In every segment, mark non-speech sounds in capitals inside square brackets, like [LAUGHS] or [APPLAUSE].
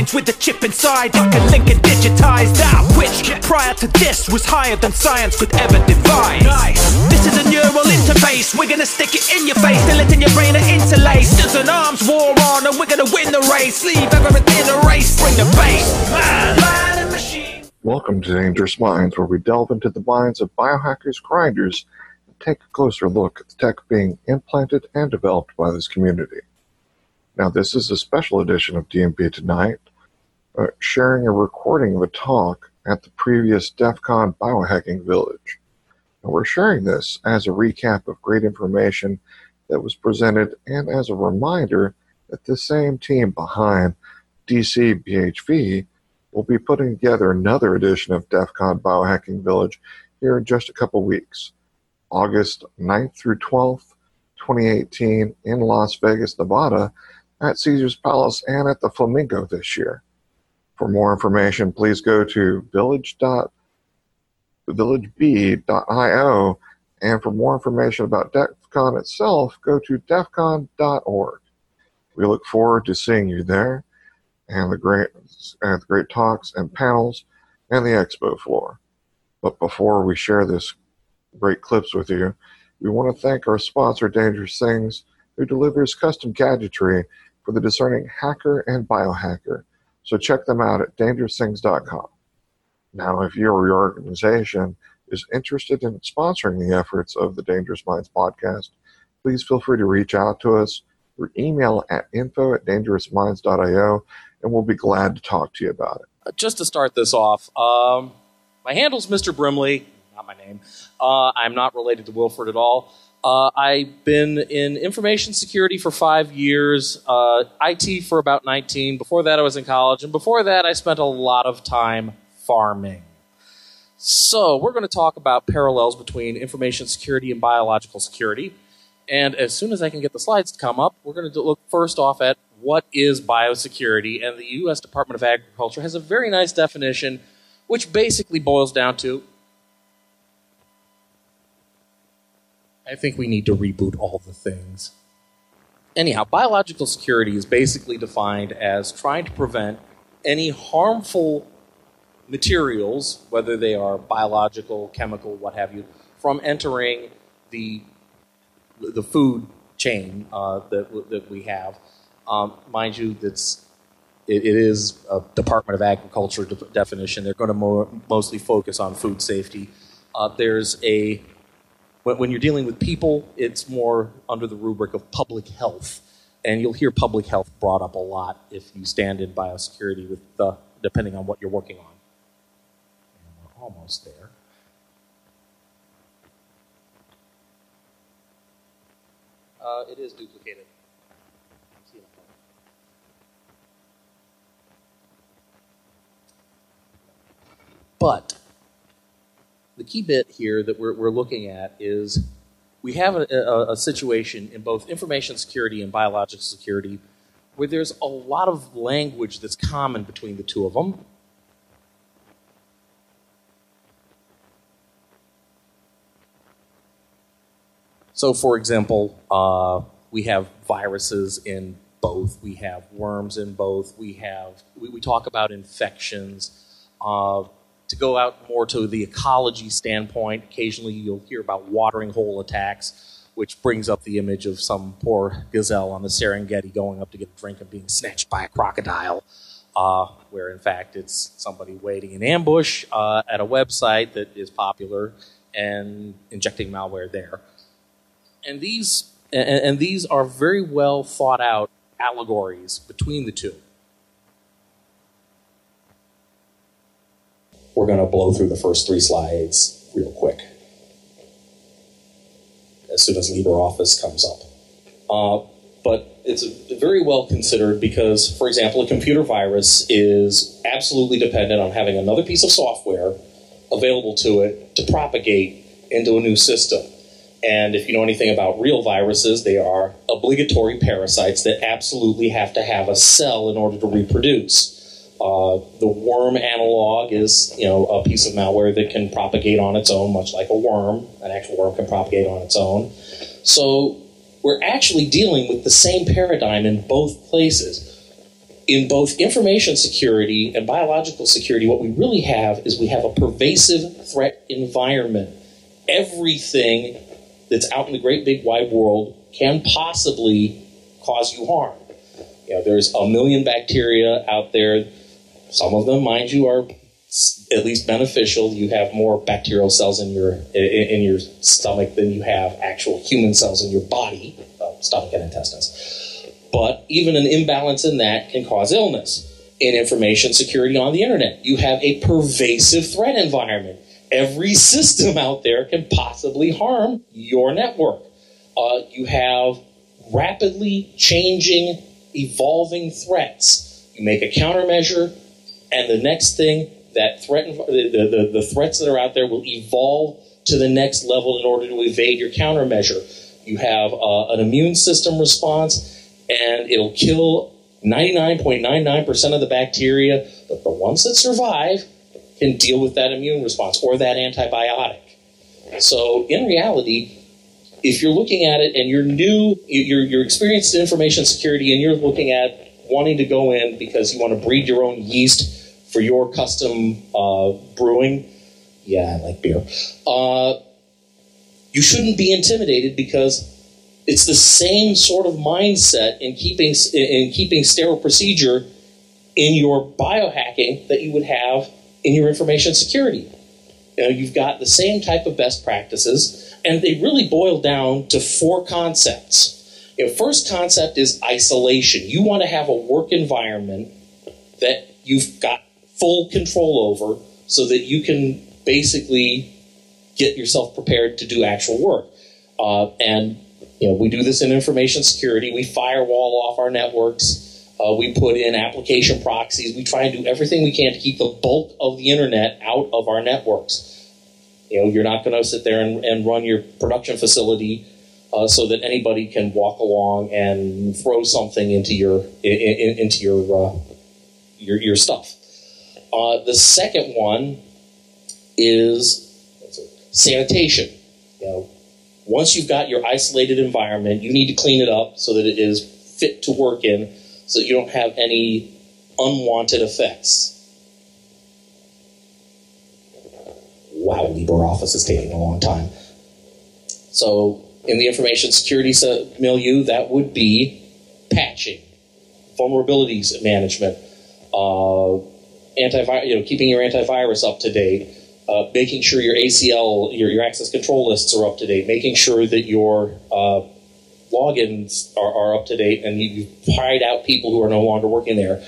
minds with a chip inside, like a link and digitized out. Which prior to this was higher than science could ever devise. Nice. This is a neural interface. We're gonna stick it in your face, till it in your brain are interlaced. There's an arms war on, and we're gonna win the race. Leave everything a race, bring the bass. Man, man and machine. Welcome to Dangerous Minds, where we delve into the minds of biohackers, grinders, and take a closer look at the tech being implanted and developed by this community. Now, this is a special edition of DMP Tonight, Uh, sharing a recording of a talk at the previous DEF CON Biohacking Village. And we're sharing this as a recap of great information that was presented and as a reminder that the same team behind DC BHV will be putting together another edition of DEF CON Biohacking Village here in just a couple weeks, August 9th through 12th, 2018, in Las Vegas, Nevada, at Caesars Palace and at the Flamingo this year. For more information, please go to village.villageb.io, and for more information about DEF CON itself, go to defcon.org. We look forward to seeing you there and the great and the great talks and panels and the expo floor. But before we share this great clips with you, we want to thank our sponsor Dangerous Things, who delivers custom gadgetry for the discerning hacker and biohacker. So check them out at dangerousthings.com. Now, if your organization is interested in sponsoring the efforts of the Dangerous Minds podcast, please feel free to reach out to us through email at info at dangerousminds.io, and we'll be glad to talk to you about it. just to start this off, um, my handle's Mr. Brimley, not my name. Uh, I'm not related to Wilford at all. Uh, I've been in information security for five years, uh, IT for about 19. Before that, I was in college, and before that, I spent a lot of time farming. So, we're going to talk about parallels between information security and biological security. And as soon as I can get the slides to come up, we're going to look first off at what is biosecurity. And the U.S. Department of Agriculture has a very nice definition, which basically boils down to I think we need to reboot all the things. Anyhow, biological security is basically defined as trying to prevent any harmful materials, whether they are biological, chemical, what have you, from entering the the food chain uh, that that we have. Um, mind you, that's it, it is a Department of Agriculture de- definition. They're going to mo- mostly focus on food safety. Uh, there's a when, when you're dealing with people, it's more under the rubric of public health, and you'll hear public health brought up a lot if you stand in biosecurity with the depending on what you're working on. And we're almost there. Uh, it is duplicated. But the key bit here that we're, we're looking at is we have a, a, a situation in both information security and biological security where there's a lot of language that's common between the two of them. So, for example, uh, we have viruses in both, we have worms in both, we have, we, we talk about infections. Uh, to go out more to the ecology standpoint, occasionally you'll hear about watering hole attacks, which brings up the image of some poor gazelle on the Serengeti going up to get a drink and being snatched by a crocodile, uh, where in fact it's somebody waiting in ambush uh, at a website that is popular and injecting malware there. And these and, and these are very well thought out allegories between the two. We're going to blow through the first three slides real quick as soon as LibreOffice comes up. Uh, but it's very well considered because, for example, a computer virus is absolutely dependent on having another piece of software available to it to propagate into a new system. And if you know anything about real viruses, they are obligatory parasites that absolutely have to have a cell in order to reproduce. Uh, the worm analog is, you know, a piece of malware that can propagate on its own, much like a worm. An actual worm can propagate on its own. So we're actually dealing with the same paradigm in both places. in both information security and biological security, what we really have is we have a pervasive threat environment. Everything that's out in the great big wide world can possibly cause you harm. You know, there's a million bacteria out there. Some of them, mind you, are at least beneficial. You have more bacterial cells in your in, your stomach than you have actual human cells in your body, stomach and intestines. But even an imbalance in that can cause illness. In information security on the internet, you have a pervasive threat environment. Every system out there can possibly harm your network. Uh, you have rapidly changing, evolving threats. You make a countermeasure, and the next thing that threat, the, the, the threats that are out there will evolve to the next level in order to evade your countermeasure. You have uh, an immune system response and it'll kill 99.99% of the bacteria, but the ones that survive can deal with that immune response or that antibiotic. So, in reality, if you're looking at it and you're new, you're, you're experienced in information security, and you're looking at wanting to go in because you want to breed your own yeast for your custom uh, brewing, yeah, I like beer. Uh, you shouldn't be intimidated because it's the same sort of mindset in keeping in keeping sterile procedure in your biohacking that you would have in your information security. You know, you've got the same type of best practices, and they really boil down to four concepts. You know, first concept is isolation. You want to have a work environment that you've got full control over so that you can basically get yourself prepared to do actual work. Uh, and you know, we do this in information security. We firewall off our networks. Uh, we put in application proxies. We try and do everything we can to keep the bulk of the internet out of our networks. You know, you're not going to sit there and, and, run your production facility uh, so that anybody can walk along and throw something into your in, in, into your, uh, your your stuff. Uh, the second one is sanitation. You know, once you've got your isolated environment, you need to clean it up so that it is fit to work in so that you don't have any unwanted effects. Wow, LibreOffice is taking a long time. So, in the information security milieu, that would be patching, vulnerabilities management, uh, antivirus, you know, keeping your antivirus up to date, uh, making sure your ACL, your, your access control lists are up to date, making sure that your uh, logins are, are, up to date, and you, you hide out people who are no longer working there.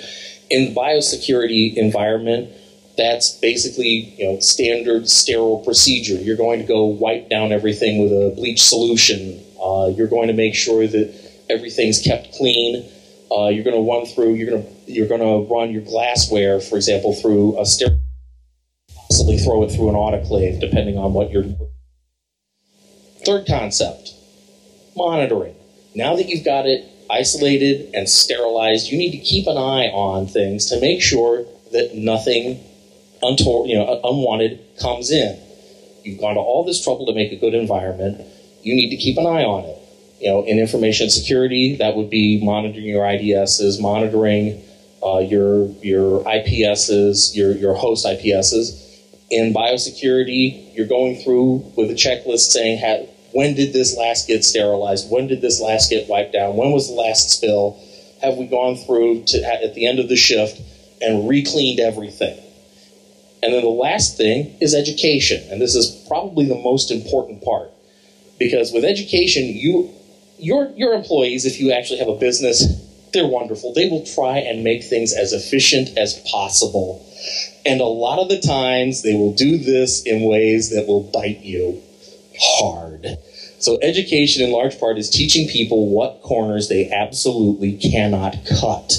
In the biosecurity environment, that's basically you know standard sterile procedure. You're going to go wipe down everything with a bleach solution. Uh, you're going to make sure that everything's kept clean. Uh, you're going to run through. You're going to you're going to run your glassware, for example, through a sterile possibly throw it through an autoclave, depending on what you're. Third concept monitoring. Now that you've got it isolated and sterilized, you need to keep an eye on things to make sure that nothing untoward, you know, unwanted comes in. You've gone to all this trouble to make a good environment. You need to keep an eye on it. You know, in information security, that would be monitoring your IDSs, monitoring uh, your your IPSs, your your host IPSs, in biosecurity, you're going through with a checklist saying, when did this last get sterilized? When did this last get wiped down? When was the last spill? Have we gone through to at the end of the shift and re-cleaned everything? And then the last thing is education, and this is probably the most important part because with education, you your your employees, if you actually have a business, they're wonderful. They will try and make things as efficient as possible and a lot of the times they will do this in ways that will bite you hard. So, education in large part is teaching people what corners they absolutely cannot cut.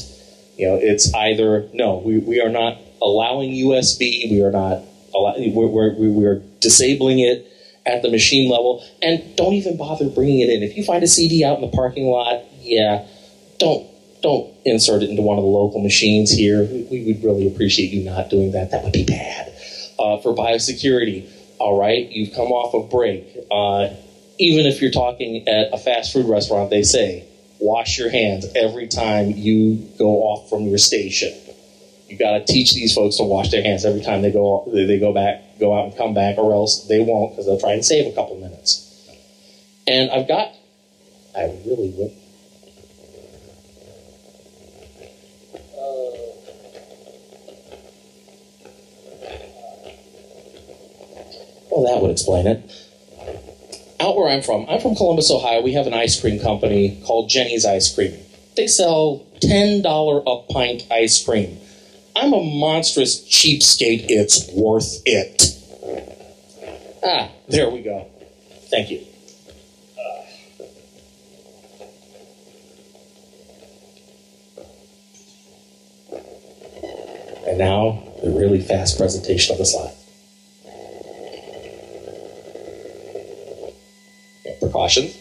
You know, it's either no, we, we are not allowing USB, we are not allowing, we're, we're, we're disabling it at the machine level, and don't even bother bringing it in. If you find a CD out in the parking lot, yeah, don't don't insert it into one of the local machines here. We would really appreciate you not doing that. That would be bad. Uh, for biosecurity, all right, you've come off a break. Uh, even if you're talking at a fast food restaurant, they say wash your hands every time you go off from your station. You got to teach these folks to wash their hands every time they go they go back, go out and come back, or else they won't because they'll try and save a couple minutes. And I've got, I really would. Well, that would explain it. Out where I'm from, I'm from Columbus, Ohio. We have an ice cream company called Jeni's Ice Cream. They sell $10 a pint ice cream. I'm a monstrous cheapskate. It's worth it. Ah, there we go. Thank you. And now, the really fast presentation of the slide. precautions.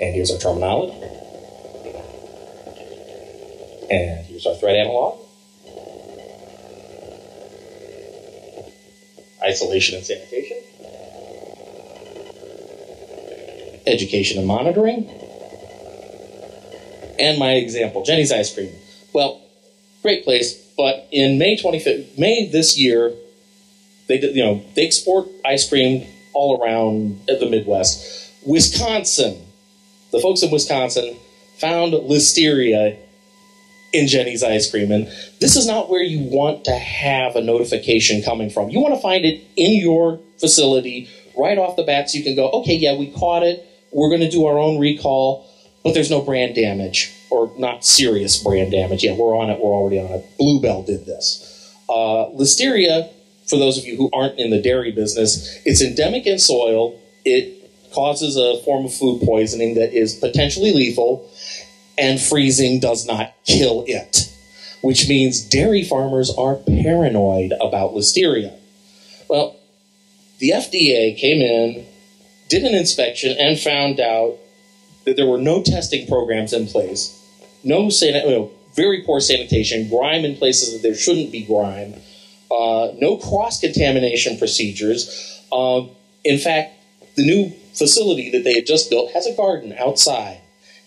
And here's our terminology. And here's our threat analog. Isolation and sanitation. Education and monitoring. And my example, Jeni's Ice Cream. Well, great place, but in May 25th, May this year, they did, you know they export ice cream all around the Midwest. Wisconsin, the folks in Wisconsin found listeria in Jeni's ice cream, and this is not where you want to have a notification coming from. You want to find it in your facility right off the bat, so you can go, okay, yeah, we caught it. We're going to do our own recall, but there's no brand damage or not serious brand damage. Yeah, we're on it. We're already on it. Blue Bell did this. Uh, listeria for those of you who aren't in the dairy business, it's endemic in soil. It causes a form of food poisoning that is potentially lethal, and freezing does not kill it, which means dairy farmers are paranoid about listeria. Well, the FDA came in, did an inspection, and found out that there were no testing programs in place, no, san- very poor sanitation, grime in places that there shouldn't be grime uh, no cross contamination procedures. Uh, in fact, the new facility that they had just built has a garden outside,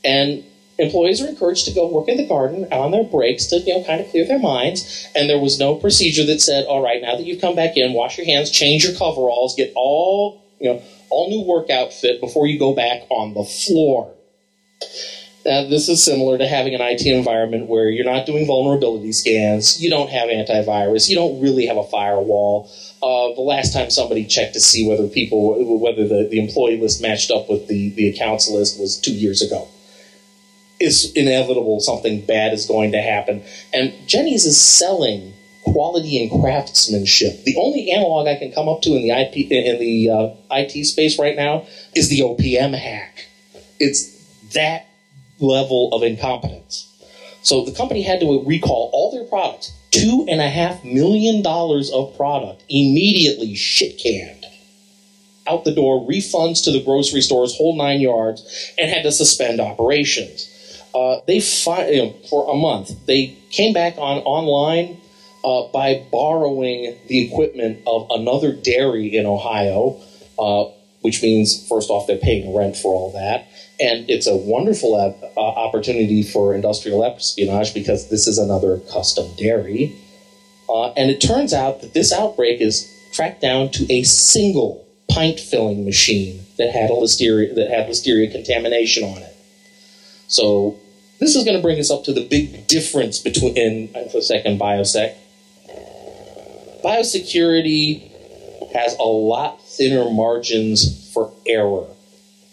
and employees are encouraged to go work in the garden on their breaks to you know kind of clear their minds. And there was no procedure that said, "All right, now that you've come back in, wash your hands, change your coveralls, get all you know all new work outfit before you go back on the floor." Uh, this is similar to having an IT environment where you're not doing vulnerability scans, you don't have antivirus, you don't really have a firewall. Uh, the last time somebody checked to see whether people, whether the, the employee list matched up with the, the accounts list was two years ago. It's inevitable something bad is going to happen. And Jeni's is selling quality and craftsmanship. The only analog I can come up to in the IP in the uh, IT space right now is the OPM hack. It's that level of incompetence. So the company had to recall all their products, two and a half million dollars of product, immediately shit canned. Out the door, refunds to the grocery stores, whole nine yards, and had to suspend operations. Uh, they fi- you know, for a month. They came back on online uh, by borrowing the equipment of another dairy in Ohio, uh, which means first off they're paying rent for all that and it's a wonderful uh, opportunity for industrial espionage because this is another custom dairy. Uh, and it turns out that this outbreak is tracked down to a single pint filling machine that had a listeria that had listeria contamination on it. So this is going to bring us up to the big difference between in InfoSec and BioSec. Biosecurity has a lot thinner margins for error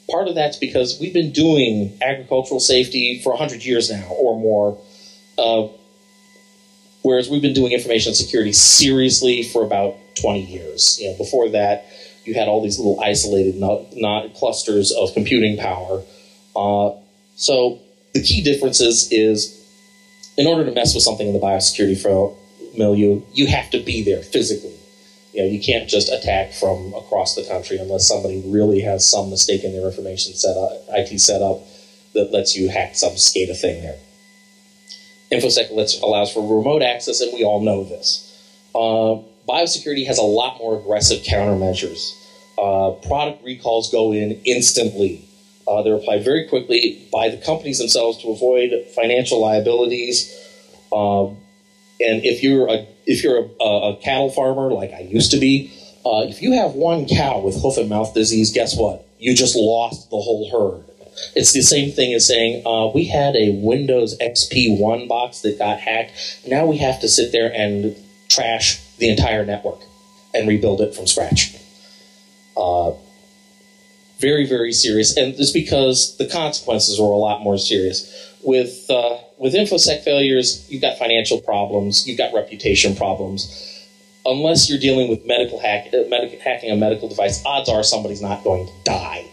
part of that's because we've been doing agricultural safety for 100 years now or more, uh, whereas we've been doing information security seriously for about 20 years. You know, before that, you had all these little isolated not, not clusters of computing power. Uh, so the key differences is in order to mess with something in the biosecurity milieu, you have to be there physically you know, you can't just attack from across the country unless somebody really has some mistake in their information set up, IT setup that lets you hack some SCADA thing there. InfoSec lets, allows for remote access, and we all know this. Uh, biosecurity has a lot more aggressive countermeasures. Uh, product recalls go in instantly. Uh, they're applied very quickly by the companies themselves to avoid financial liabilities. Um, and if you're a if you're a, a, cattle farmer like I used to be, uh, if you have one cow with hoof and mouth disease, guess what? You just lost the whole herd. It's the same thing as saying uh, we had a Windows XP one box that got hacked. Now we have to sit there and trash the entire network and rebuild it from scratch. Uh, very, very serious, and it's because the consequences are a lot more serious. With uh, with infosec failures, you've got financial problems, you've got reputation problems. Unless you're dealing with medical hack, uh, medic, hacking a medical device, odds are somebody's not going to die.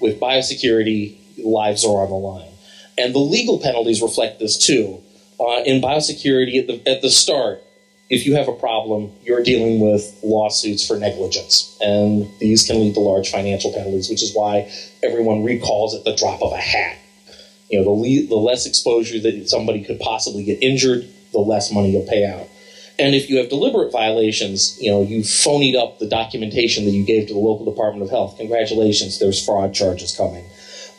With biosecurity, lives are on the line, and the legal penalties reflect this too. Uh, in biosecurity, at the at the start, if you have a problem, you're dealing with lawsuits for negligence. And these can lead to large financial penalties, which is why everyone recalls at the drop of a hat. You know, the, le- the less exposure that somebody could possibly get injured, the less money you'll pay out. And if you have deliberate violations, you know, you phonied up the documentation that you gave to the local Department of Health, congratulations, there's fraud charges coming.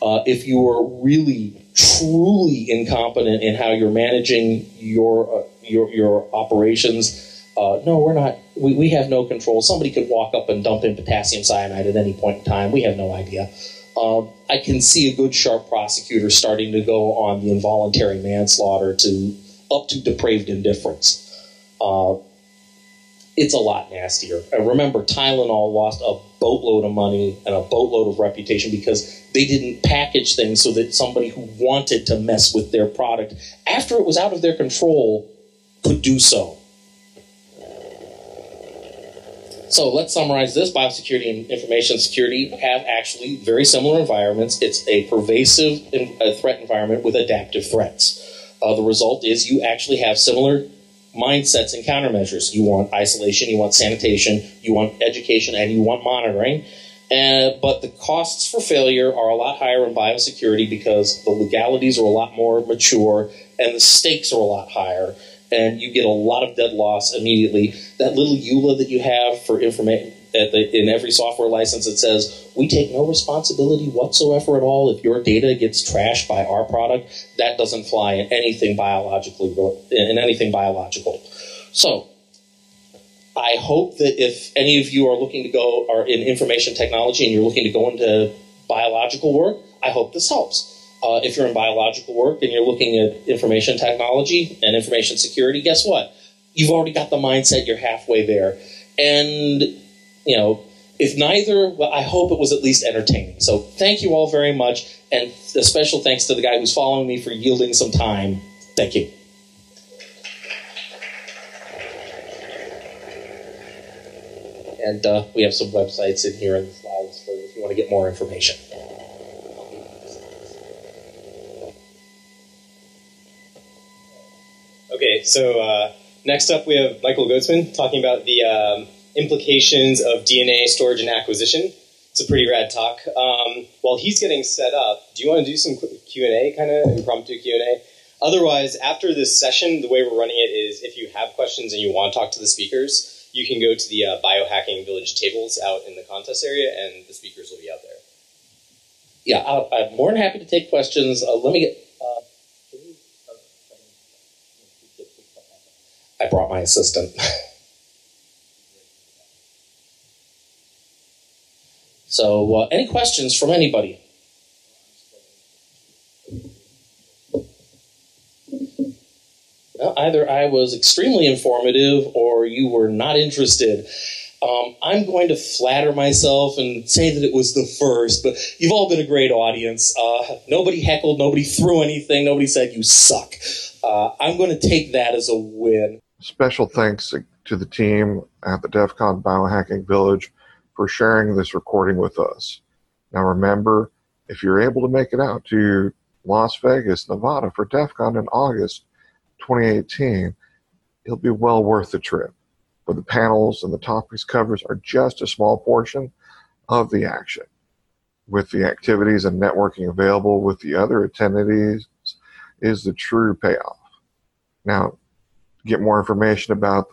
Uh, if you are really, truly incompetent in how you're managing your uh, your, your operations. Uh, no, we're not. We, we have no control. Somebody could walk up and dump in potassium cyanide at any point in time. We have no idea. Um, I can see a good, sharp prosecutor starting to go on the involuntary manslaughter to up to depraved indifference. Uh, it's a lot nastier. And remember, Tylenol lost a boatload of money and a boatload of reputation because they didn't package things so that somebody who wanted to mess with their product after it was out of their control could do so. So let's summarize this. Biosecurity and information security have actually very similar environments. It's a pervasive threat environment with adaptive threats. Uh, the result is you actually have similar mindsets and countermeasures. You want isolation, you want sanitation, you want education, and you want monitoring. Uh, but the costs for failure are a lot higher in biosecurity because the legalities are a lot more mature and the stakes are a lot higher and you get a lot of dead loss immediately. That little EULA that you have for information in every software license that says we take no responsibility whatsoever at all if your data gets trashed by our product. That doesn't fly in anything biologically in anything biological. So. I hope that if any of you are looking to go are in information technology and you're looking to go into biological work, I hope this helps uh, if you're in biological work and you're looking at information technology and information security, guess what? You've already got the mindset, you're halfway there. And, you know, if neither, well, I hope it was at least entertaining. So thank you all very much. And a special thanks to the guy who's following me for yielding some time. Thank you. And uh, we have some websites in here in the slides for if you want to get more information. Okay, so uh, next up we have Michael Goetzman talking about the um, implications of DNA storage and acquisition. It's a pretty rad talk. Um, while he's getting set up, do you want to do some Q and A, kind of impromptu Q and A? Otherwise, after this session, the way we're running it is if you have questions and you want to talk to the speakers, you can go to the uh, biohacking village tables out in the contest area, and the speakers will be out there. Yeah, i am more than happy to take questions. Uh, let me get I brought my assistant. [LAUGHS] so, uh, any questions from anybody? Either I was extremely informative or you were not interested. Um, I'm going to flatter myself and say that it was the first, but you've all been a great audience. Uh, nobody heckled, nobody threw anything, nobody said you suck. Uh, I'm going to take that as a win. Special thanks to the team at the DEF CON Biohacking Village for sharing this recording with us. Now remember, if you're able to make it out to Las Vegas, Nevada for DEF CON in August 2018, it'll be well worth the trip. But the panels and the topics covers are just a small portion of the action. With the activities and networking available with the other attendees is the true payoff. Now, get more information about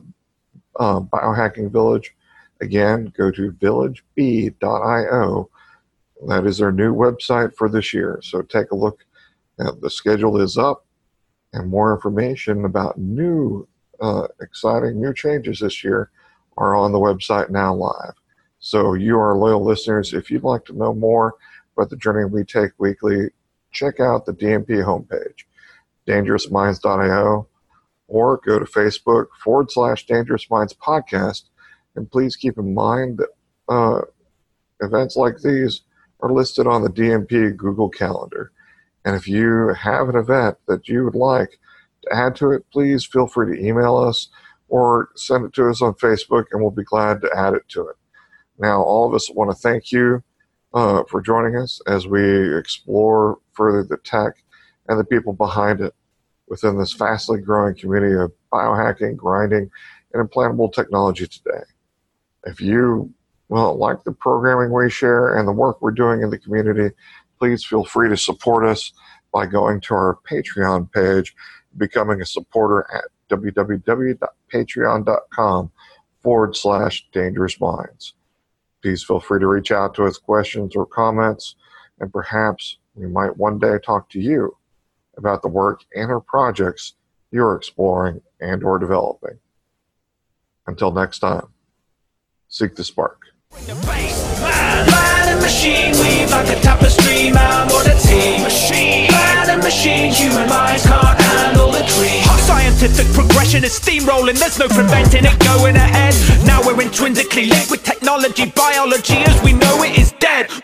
uh, Biohacking Village, Again, go to villageb.io. That is our new website for this year. So take a look. The schedule is up, and more information about new, uh, exciting new changes this year are on the website now live. So, you, our loyal listeners, if you'd like to know more about the journey we take weekly, check out the DMP homepage, dangerousminds.io, or go to Facebook forward slash Dangerous Minds Podcast. And please keep in mind that uh, events like these are listed on the DMP Google Calendar. And if you have an event that you would like to add to it, please feel free to email us or send it to us on Facebook, and we'll be glad to add it to it. Now, all of us want to thank you uh, for joining us as we explore further the tech and the people behind it within this fastly growing community of biohacking, grinding, and implantable technology today. If you well like the programming we share and the work we're doing in the community, please feel free to support us by going to our Patreon page, becoming a supporter at www.patreon.com forward slash dangerous minds. Please feel free to reach out to us questions or comments, and perhaps we might one day talk to you about the work and or projects you're exploring and or developing. Until next time, seek the spark. Machine weave like a team. Machine, man and machine, human minds can't handle the dream. Scientific progression is steamrolling, there's no preventing it going ahead. Now we're intrinsically linked with technology, biology as we know it is dead.